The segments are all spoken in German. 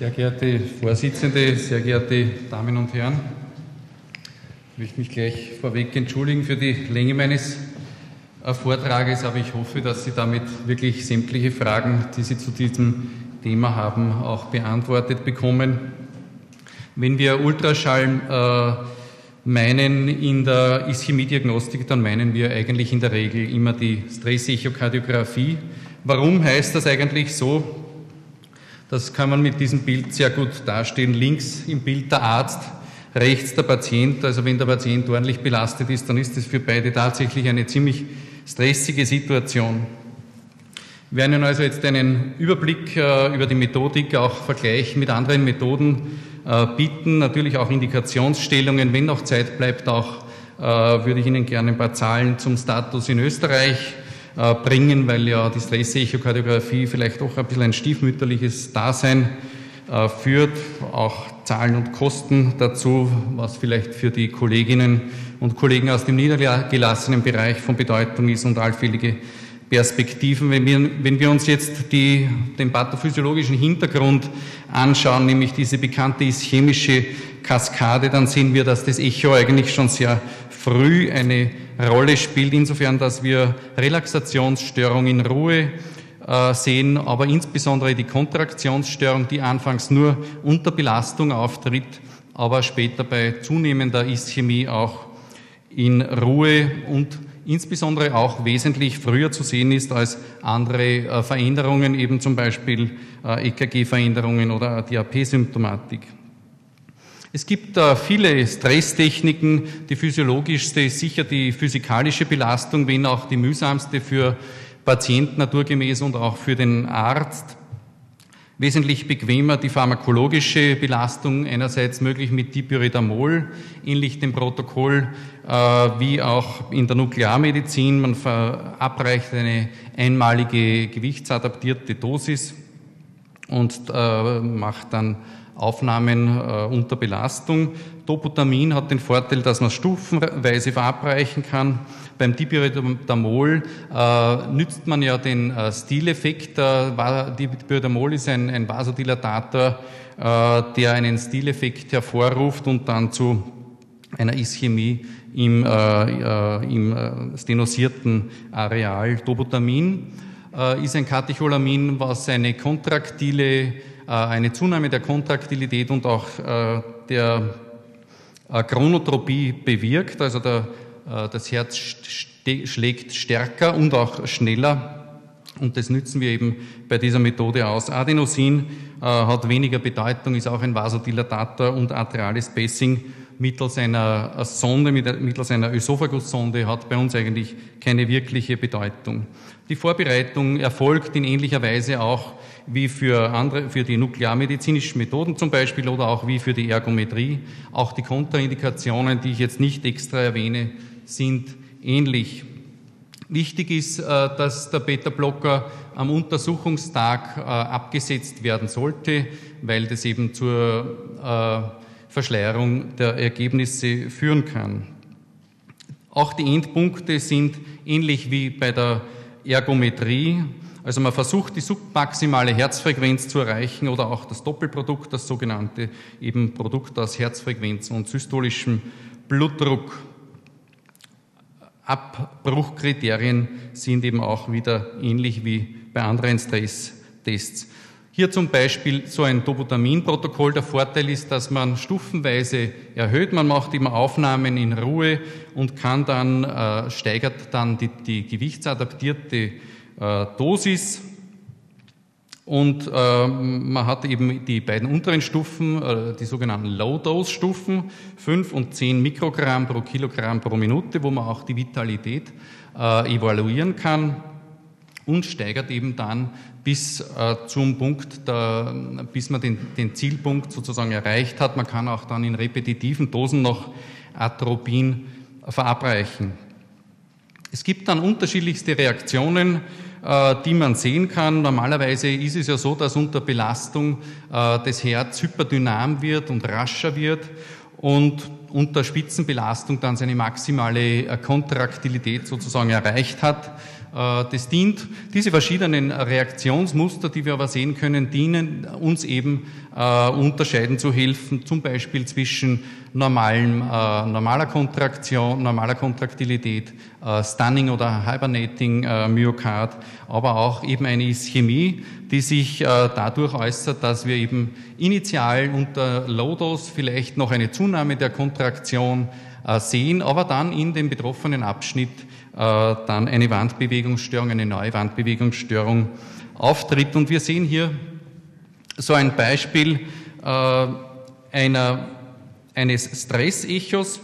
Sehr geehrte Vorsitzende, sehr geehrte Damen und Herren, ich möchte mich gleich vorweg entschuldigen für die Länge meines äh, Vortrages, aber ich hoffe, dass Sie damit wirklich sämtliche Fragen, die Sie zu diesem Thema haben, auch beantwortet bekommen. Wenn wir Ultraschall äh, meinen in der Ischämie-Diagnostik, dann meinen wir eigentlich in der Regel immer die Stress-Echokardiographie. Warum heißt das eigentlich so? Das kann man mit diesem Bild sehr gut darstellen. Links im Bild der Arzt, rechts der Patient. Also wenn der Patient ordentlich belastet ist, dann ist das für beide tatsächlich eine ziemlich stressige Situation. Wir werden Ihnen also jetzt einen Überblick äh, über die Methodik, auch Vergleich mit anderen Methoden äh, bieten, natürlich auch Indikationsstellungen, wenn noch Zeit bleibt, auch äh, würde ich Ihnen gerne ein paar Zahlen zum Status in Österreich bringen, weil ja die Stress-Echokardiographie vielleicht auch ein bisschen ein stiefmütterliches Dasein führt, auch Zahlen und Kosten dazu, was vielleicht für die Kolleginnen und Kollegen aus dem niedergelassenen Bereich von Bedeutung ist und allfällige Perspektiven. Wenn wir, wenn wir uns jetzt die, den pathophysiologischen Hintergrund anschauen, nämlich diese bekannte ischämische Kaskade, dann sehen wir, dass das Echo eigentlich schon sehr früh eine Rolle spielt, insofern, dass wir Relaxationsstörung in Ruhe äh, sehen, aber insbesondere die Kontraktionsstörung, die anfangs nur unter Belastung auftritt, aber später bei zunehmender Ischämie auch in Ruhe und insbesondere auch wesentlich früher zu sehen ist als andere äh, Veränderungen, eben zum Beispiel äh, EKG-Veränderungen oder DAP-Symptomatik. Es gibt äh, viele Stresstechniken. Die physiologischste ist sicher die physikalische Belastung, wenn auch die mühsamste für Patienten naturgemäß und auch für den Arzt wesentlich bequemer die pharmakologische Belastung, einerseits möglich mit Dipyridamol, ähnlich dem Protokoll äh, wie auch in der Nuklearmedizin. Man verabreicht eine einmalige gewichtsadaptierte Dosis und äh, macht dann Aufnahmen äh, unter Belastung. Doputamin hat den Vorteil, dass man stufenweise verabreichen kann. Beim Dipyridamol äh, nützt man ja den äh, Stileffekt. Äh, Dipyridamol ist ein, ein Vasodilatator, äh, der einen Stileffekt hervorruft und dann zu einer Ischämie im, äh, äh im stenosierten Areal. Doputamin äh, ist ein Katecholamin, was eine kontraktile, eine Zunahme der Kontraktilität und auch äh, der Chronotropie bewirkt. Also der äh, das Herz schlägt stärker und auch schneller. Und das nützen wir eben bei dieser Methode aus. Adenosin äh, hat weniger Bedeutung, ist auch ein Vasodilatator und atriales Spacing mittels einer Sonde, mittels einer Ösophagussonde hat bei uns eigentlich keine wirkliche Bedeutung. Die Vorbereitung erfolgt in ähnlicher Weise auch wie für andere, für die nuklearmedizinischen Methoden zum Beispiel oder auch wie für die Ergometrie. Auch die Kontraindikationen, die ich jetzt nicht extra erwähne, sind ähnlich. Wichtig ist, äh, dass der Beta-Blocker am Untersuchungstag äh, abgesetzt werden sollte, weil das eben zur äh, Verschleierung der Ergebnisse führen kann. Auch die Endpunkte sind ähnlich wie bei der Ergometrie. Also man versucht die submaximale Herzfrequenz zu erreichen oder auch das Doppelprodukt, das sogenannte eben Produkt aus Herzfrequenz und systolischem Blutdruck. Abbruchkriterien sind eben auch wieder ähnlich wie bei anderen Stresstests. Hier zum Beispiel so ein Doputamin-Protokoll. Der Vorteil ist, dass man stufenweise erhöht. Man macht immer Aufnahmen in Ruhe und kann dann, äh, steigert dann die, die gewichtsadaptierte äh, Dosis und äh, man hat eben die beiden unteren Stufen, äh, die sogenannten Low-Dose-Stufen, 5 und 10 Mikrogramm pro Kilogramm pro Minute, wo man auch die Vitalität äh, evaluieren kann und steigert eben dann bis äh, zum Punkt, der, bis man den, den Zielpunkt sozusagen erreicht hat. Man kann auch dann in repetitiven Dosen noch Atropin verabreichen. Es gibt dann unterschiedlichste Reaktionen die man sehen kann. Normalerweise ist es ja so, dass unter Belastung äh, das Herz hyperdynam wird und rascher wird und unter Spitzenbelastung dann seine maximale äh, Kontraktilität sozusagen erreicht hat. Äh, das dient, diese verschiedenen Reaktionsmuster, die wir aber sehen können, dienen uns eben äh, unterscheiden zu helfen, zum Beispiel zwischen normalem, äh, normaler Kontraktion, normaler Kontraktilität, äh, Stunning oder Hibernating äh, Myokard, aber auch eben eine Ischämie, die sich äh, dadurch äußert, dass wir eben initial unter Low-Dose vielleicht noch eine Zunahme der Kontraktion sehen, aber dann in dem betroffenen Abschnitt dann eine Wandbewegungsstörung, eine neue Wandbewegungsstörung auftritt. Und wir sehen hier so ein Beispiel äh, einer, eines Stressechos.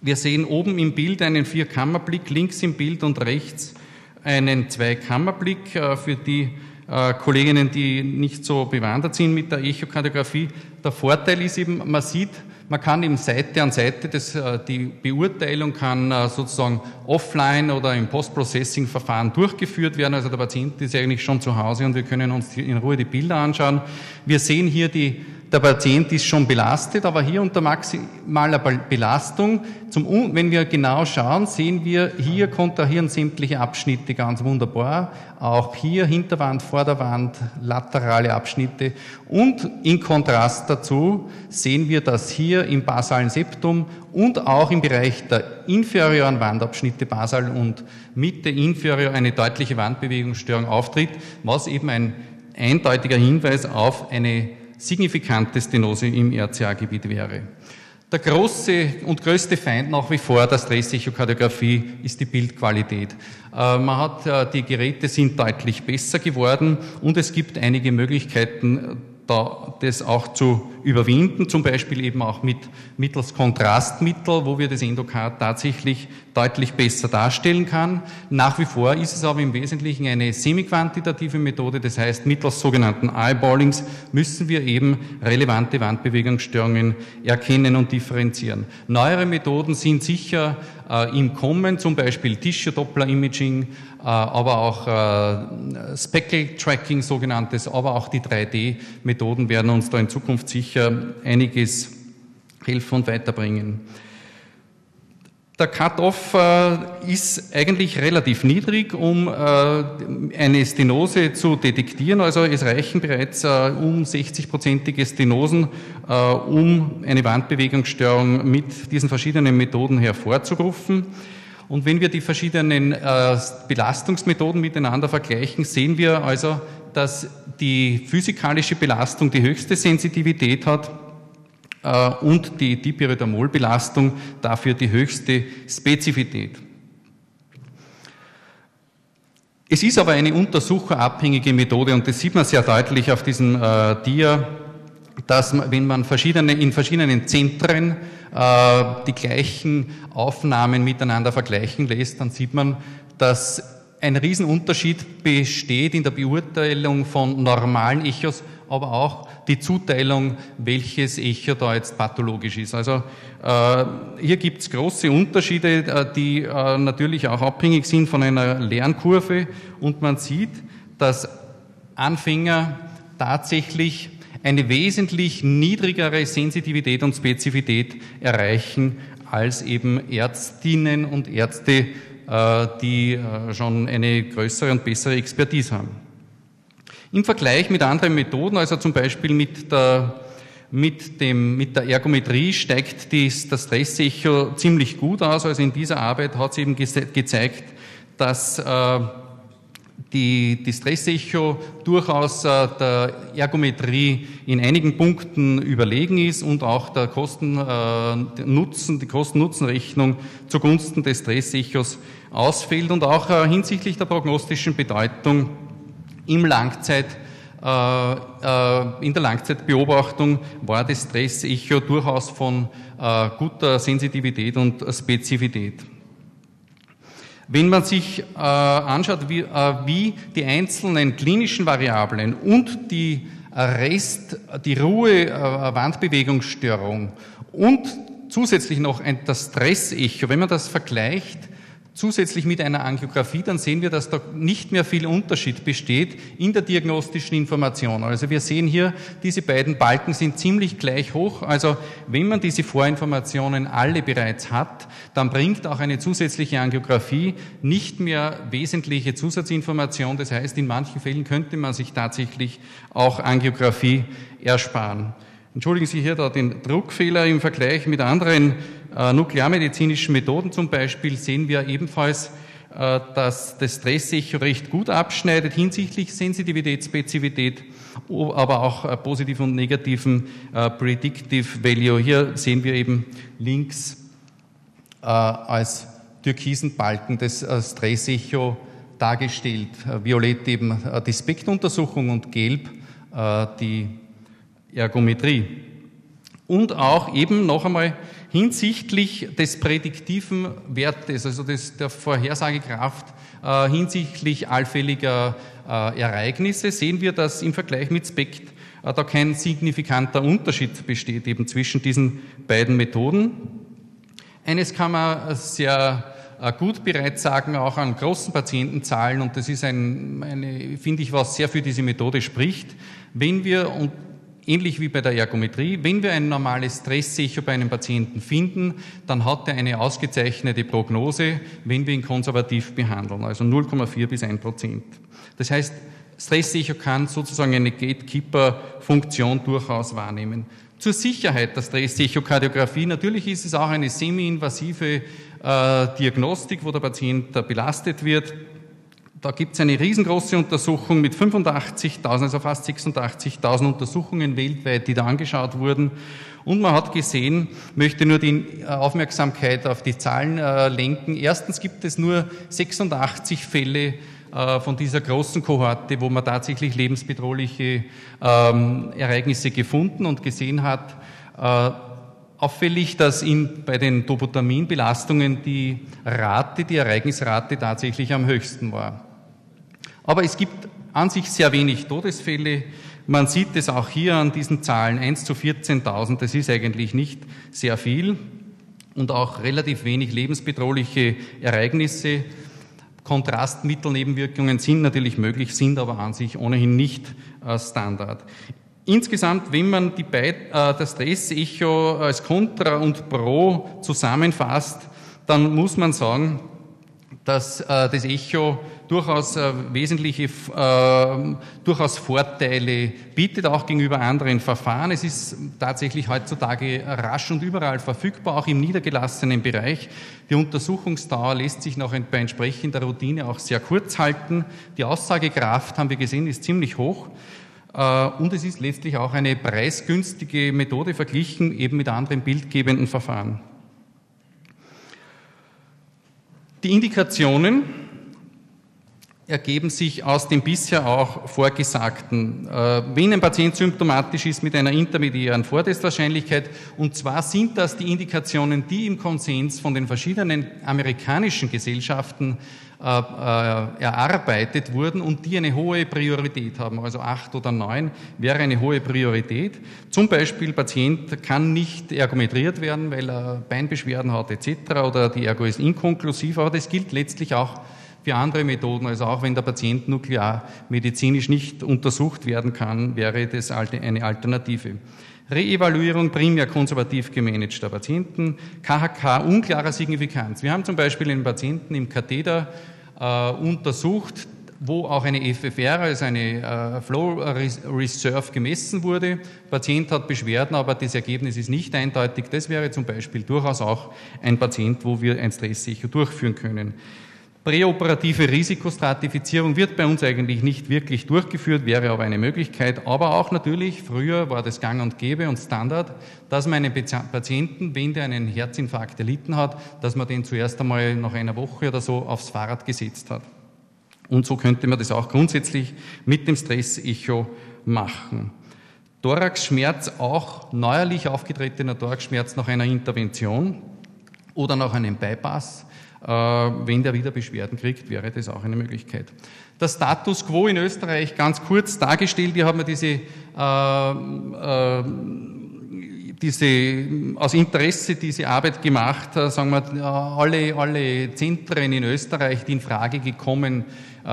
Wir sehen oben im Bild einen Vierkammerblick, links im Bild und rechts einen Zweikammerblick für die Kolleginnen, die nicht so bewandert sind mit der Echokardiographie. Der Vorteil ist eben, man sieht man kann eben Seite an Seite, das, äh, die Beurteilung kann äh, sozusagen offline oder im Post-Processing-Verfahren durchgeführt werden. Also der Patient ist eigentlich schon zu Hause und wir können uns in Ruhe die Bilder anschauen. Wir sehen hier die der Patient ist schon belastet, aber hier unter maximaler Belastung, zum, wenn wir genau schauen, sehen wir, hier kontrahieren sämtliche Abschnitte ganz wunderbar. Auch hier Hinterwand, Vorderwand, laterale Abschnitte. Und in Kontrast dazu sehen wir, dass hier im basalen Septum und auch im Bereich der inferioren Wandabschnitte basal und Mitte inferior eine deutliche Wandbewegungsstörung auftritt, was eben ein eindeutiger Hinweis auf eine signifikante Stenose im RCA-Gebiet wäre. Der große und größte Feind nach wie vor der Stressechokardiographie ist die Bildqualität. Äh, man hat, äh, die Geräte sind deutlich besser geworden und es gibt einige Möglichkeiten, da das auch zu überwinden, zum Beispiel eben auch mit mittels Kontrastmittel, wo wir das Endokard tatsächlich deutlich besser darstellen kann. Nach wie vor ist es aber im Wesentlichen eine semi-quantitative Methode, das heißt mittels sogenannten Eyeballings müssen wir eben relevante Wandbewegungsstörungen erkennen und differenzieren. Neuere Methoden sind sicher äh, im Kommen, zum Beispiel Tissue-Doppler-Imaging, äh, aber auch äh, Speckle-Tracking sogenanntes, aber auch die 3D-Methoden werden uns da in Zukunft sicher einiges helfen und weiterbringen. Der Cut-off äh, ist eigentlich relativ niedrig, um äh, eine Stenose zu detektieren. Also es reichen bereits äh, um 60-prozentige Stenosen, äh, um eine Wandbewegungsstörung mit diesen verschiedenen Methoden hervorzurufen. Und wenn wir die verschiedenen äh, Belastungsmethoden miteinander vergleichen, sehen wir also, dass die physikalische Belastung die höchste Sensitivität hat äh, und die Dipyridamol-Belastung dafür die höchste Spezifität. Es ist aber eine untersucherabhängige Methode und das sieht man sehr deutlich auf diesem äh, Dia, dass wenn man verschiedene, in verschiedenen Zentren äh, die gleichen Aufnahmen miteinander vergleichen lässt, dann sieht man, dass ein Riesenunterschied besteht in der Beurteilung von normalen Echos, aber auch die Zuteilung, welches Echo da jetzt pathologisch ist. Also äh, hier gibt es große Unterschiede, äh, die äh, natürlich auch abhängig sind von einer Lernkurve und man sieht, dass Anfänger tatsächlich eine wesentlich niedrigere Sensitivität und Spezifität erreichen als eben Ärztinnen und Ärzte, äh, die äh, schon eine größere und bessere Expertise haben. Im Vergleich mit anderen Methoden, also zum Beispiel mit der, mit dem, mit der Ergometrie steigt dies, das Stressecho ziemlich gut aus. Also in dieser Arbeit hat es eben gezeigt, dass äh, die, die Stressecho durchaus äh, der Ergometrie in einigen Punkten überlegen ist und auch der Kosten, äh, Nutzen, die Kosten-Nutzen-Rechnung zugunsten des Stressechos ausfällt und auch äh, hinsichtlich der prognostischen Bedeutung im Langzeit, äh, äh, in der Langzeitbeobachtung war das Stress-Echo durchaus von äh, guter Sensitivität und Spezifität. Wenn man sich äh, anschaut, wie, äh, wie, die einzelnen klinischen Variablen und die Rest, die Ruhe, äh, Wandbewegungsstörung und zusätzlich noch ein, das Stress-Echo, wenn man das vergleicht, zusätzlich mit einer Angiografie, dann sehen wir, dass da nicht mehr viel Unterschied besteht in der diagnostischen Information. Also wir sehen hier, diese beiden Balken sind ziemlich gleich hoch. Also wenn man diese Vorinformationen alle bereits hat, dann bringt auch eine zusätzliche Angiografie nicht mehr wesentliche Zusatzinformation. Das heißt, in manchen Fällen könnte man sich tatsächlich auch Angiografie ersparen. Entschuldigen Sie hier da den Druckfehler im Vergleich mit anderen äh, nuklearmedizinischen Methoden zum Beispiel sehen wir ebenfalls, äh, dass das Stressecho recht gut abschneidet hinsichtlich Sensitivität, Spezifität, aber auch äh, positiven und negativen äh, Predictive Value. Hier sehen wir eben links äh, als türkisen Balken das äh, Stressecho dargestellt. Violett eben die Spektuntersuchung und gelb die Ergometrie. Und auch eben noch einmal hinsichtlich des prädiktiven Wertes, also des, der Vorhersagekraft äh, hinsichtlich allfälliger äh, Ereignisse, sehen wir, dass im Vergleich mit SPECT äh, da kein signifikanter Unterschied besteht eben zwischen diesen beiden Methoden. Eines kann man sehr äh, gut bereits sagen, auch an großen Patientenzahlen, und das ist ein, eine, finde ich, was sehr für diese Methode spricht. Wenn wir, ähnlich wie bei der Ergometrie, wenn wir ein normales Stressecho bei einem Patienten finden, dann hat er eine ausgezeichnete Prognose, wenn wir ihn konservativ behandeln, also 0,4 bis 1 Prozent. Das heißt, Stressecho kann sozusagen eine Gatekeeper-Funktion durchaus wahrnehmen. Zur Sicherheit der Stressechokardiografie, natürlich ist es auch eine semi-invasive äh, Diagnostik, wo der Patient belastet wird. Da gibt es eine riesengroße Untersuchung mit 85.000, also fast 86.000 Untersuchungen weltweit, die da angeschaut wurden. Und man hat gesehen, möchte nur die äh, Aufmerksamkeit auf die Zahlen äh, lenken. Erstens gibt es nur 86 Fälle äh, von dieser großen Kohorte, wo man tatsächlich lebensbedrohliche ähm, Ereignisse gefunden und gesehen hat. Äh, auffällig, dass in, bei den Dopotaminbelastungen die Rate, die Ereignisrate tatsächlich am höchsten war. Aber es gibt an sich sehr wenig Todesfälle. Man sieht es auch hier an diesen Zahlen 1 zu 14.000. Das ist eigentlich nicht sehr viel und auch relativ wenig lebensbedrohliche Ereignisse. Kontrastmittelnebenwirkungen sind natürlich möglich, sind aber an sich ohnehin nicht äh, Standard. Insgesamt, wenn man die beid, äh, das Stress-Echo als Contra und Pro zusammenfasst, dann muss man sagen, dass äh, das Echo durchaus äh, wesentliche, äh, durchaus Vorteile bietet, auch gegenüber anderen Verfahren. Es ist tatsächlich heutzutage rasch und überall verfügbar, auch im niedergelassenen Bereich. Die Untersuchungsdauer lässt sich noch bei entsprechender Routine auch sehr kurz halten. Die Aussagekraft, haben wir gesehen, ist ziemlich hoch. Äh, und es ist letztlich auch eine preisgünstige Methode verglichen eben mit anderen bildgebenden Verfahren. Die Indikationen ergeben sich aus dem bisher auch Vorgesagten. Äh, wenn ein Patient symptomatisch ist mit einer intermediären Vortestwahrscheinlichkeit, und zwar sind das die Indikationen, die im Konsens von den verschiedenen amerikanischen Gesellschaften äh, äh, erarbeitet wurden und die eine hohe Priorität haben, also acht oder neun wäre eine hohe Priorität. Zum Beispiel Patient kann nicht ergometriert werden, weil er Beinbeschwerden hat etc. oder die Ergo ist inkonklusiv, aber das gilt letztlich auch für andere Methoden. Also auch wenn der Patient nuklearmedizinisch nicht untersucht werden kann, wäre das eine Alternative. Reevaluierung primär konservativ gemanagter Patienten, KHK unklarer Signifikanz. Wir haben zum Beispiel einen Patienten im Katheter äh, untersucht, wo auch eine FFR, also eine äh, Flow Reserve gemessen wurde. Patient hat Beschwerden, aber das Ergebnis ist nicht eindeutig. Das wäre zum Beispiel durchaus auch ein Patient, wo wir ein Stressecho durchführen können. Präoperative Risikostratifizierung wird bei uns eigentlich nicht wirklich durchgeführt, wäre aber eine Möglichkeit. Aber auch natürlich, früher war das gang und gäbe und Standard, dass man einen Patienten, wenn der einen Herzinfarkt erlitten hat, dass man den zuerst einmal nach einer Woche oder so aufs Fahrrad gesetzt hat. Und so könnte man das auch grundsätzlich mit dem Stress-Echo machen. Thoraxschmerz, auch neuerlich aufgetretener Thoraxschmerz nach einer Intervention oder nach einem Bypass wenn der wieder Beschwerden kriegt, wäre das auch eine Möglichkeit. Der Status quo in Österreich ganz kurz dargestellt. Hier haben wir diese, äh, äh, diese, aus Interesse diese Arbeit gemacht, sagen wir, alle, alle Zentren in Österreich, die in Frage gekommen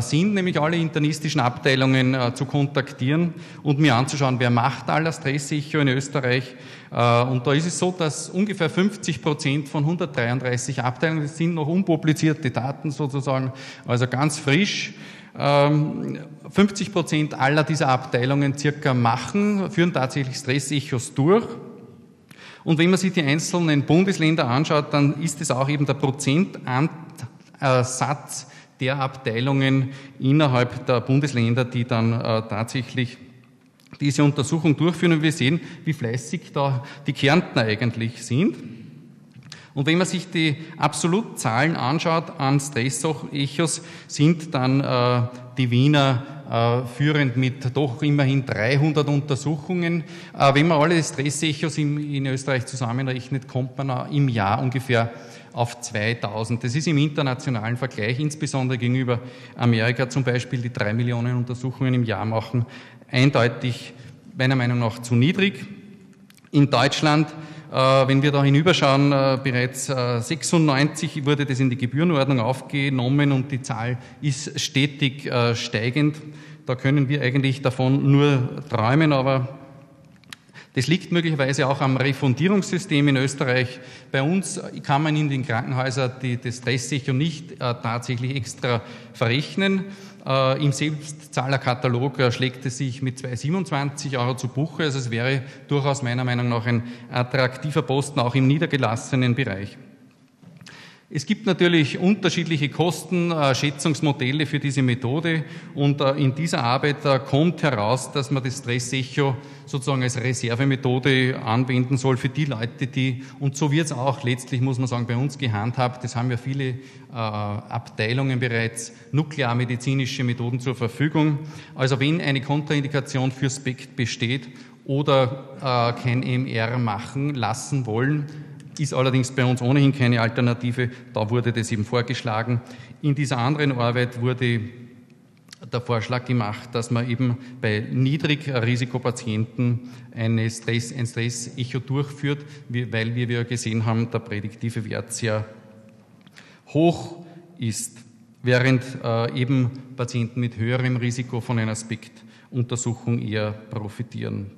sind, nämlich alle internistischen Abteilungen zu kontaktieren und mir anzuschauen, wer macht aller Stressecho in Österreich. Und da ist es so, dass ungefähr 50 Prozent von 133 Abteilungen, das sind noch unpublizierte Daten sozusagen, also ganz frisch, 50 ähm, Prozent aller dieser Abteilungen circa machen, führen tatsächlich Stressechos durch. Und wenn man sich die einzelnen Bundesländer anschaut, dann ist es auch eben der Prozentsatz der Abteilungen innerhalb der Bundesländer, die dann äh, tatsächlich diese Untersuchung durchführen. Und wir sehen, wie fleißig da die Kärntner eigentlich sind. Und wenn man sich die Absolutzahlen anschaut an Stressechos, sind dann äh, die Wiener äh, führend mit doch immerhin 300 Untersuchungen. Äh, wenn man alle Stressechos in, Österreich zusammenrechnet, kommt man im Jahr ungefähr auf 2000. Das ist im internationalen Vergleich, insbesondere gegenüber Amerika zum Beispiel, die drei Millionen Untersuchungen im Jahr machen, eindeutig meiner Meinung nach zu niedrig. In Deutschland wenn wir da hinüberschauen, äh, bereits 96 äh, wurde das in die Gebührenordnung aufgenommen und die Zahl ist stetig steigend. Da können wir eigentlich davon nur träumen, aber das liegt möglicherweise auch am Refundierungssystem in Österreich. Bei uns kann man in den Krankenhäusern die, das Stresssicher nicht äh, tatsächlich extra verrechnen. Äh, Im Selbstzahlerkatalog äh, schlägt es sich mit 2,27 Euro zu Buche. Also es wäre durchaus meiner Meinung nach ein attraktiver Posten auch im niedergelassenen Bereich. Es gibt natürlich unterschiedliche Kostenschätzungsmodelle für diese Methode und äh, in dieser Arbeit äh, kommt heraus, dass man das Stress-Echo sozusagen als Reservemethode anwenden soll für die Leute, die, und so wird es auch letztlich, muss man sagen, bei uns gehandhabt, das haben ja viele äh, Abteilungen bereits, nuklearmedizinische Methoden zur Verfügung. Also wenn eine Kontraindikation für SPECT besteht oder kein MR machen lassen wollen, ist allerdings bei uns ohnehin keine Alternative. Da wurde das eben vorgeschlagen. In dieser anderen Arbeit wurde der Vorschlag gemacht, dass man eben bei Niedrigrisikopatienten eine Stress, ein Stress-Echo durchführt, weil wir ja gesehen haben, der prädiktive Wert sehr hoch ist, während äh, eben Patienten mit höherem Risiko von einer Aspektuntersuchung eher profitieren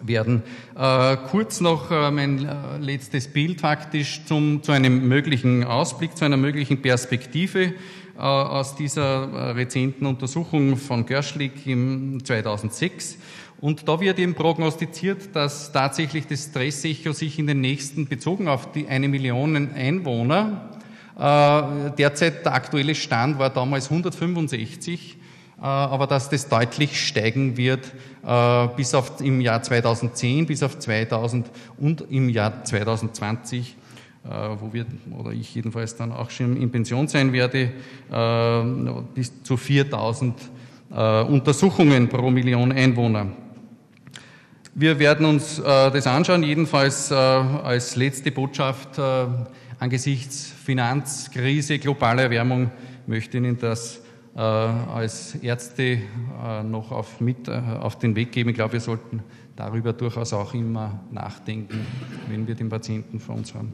werden. Äh, kurz noch äh, mein äh, letztes Bild faktisch zum, zu einem möglichen Ausblick, zu einer möglichen Perspektive äh, aus dieser äh, rezenten Untersuchung von Görschlik im 2006. Und da wird eben prognostiziert, dass tatsächlich das Stressecho sich in den nächsten, bezogen auf die eine Million Einwohner, derzeit der aktuelle Stand war damals 165, äh, aber dass das deutlich steigen wird äh, bis auf im Jahr 2010, bis auf 2000 und im Jahr 2020 äh, wo wir, oder ich jedenfalls dann auch schon in Pension sein werde, bis zu 4000 Untersuchungen pro Million Einwohner. Wir werden uns das anschauen, jedenfalls als letzte Botschaft angesichts Finanzkrise, globaler Erwärmung möchte Ihnen das äh, äh, als Ärzte äh, noch auf, mit, äh, auf den Weg geben. Ich glaube, wir sollten darüber durchaus auch immer nachdenken, wenn wir den Patienten vor uns haben.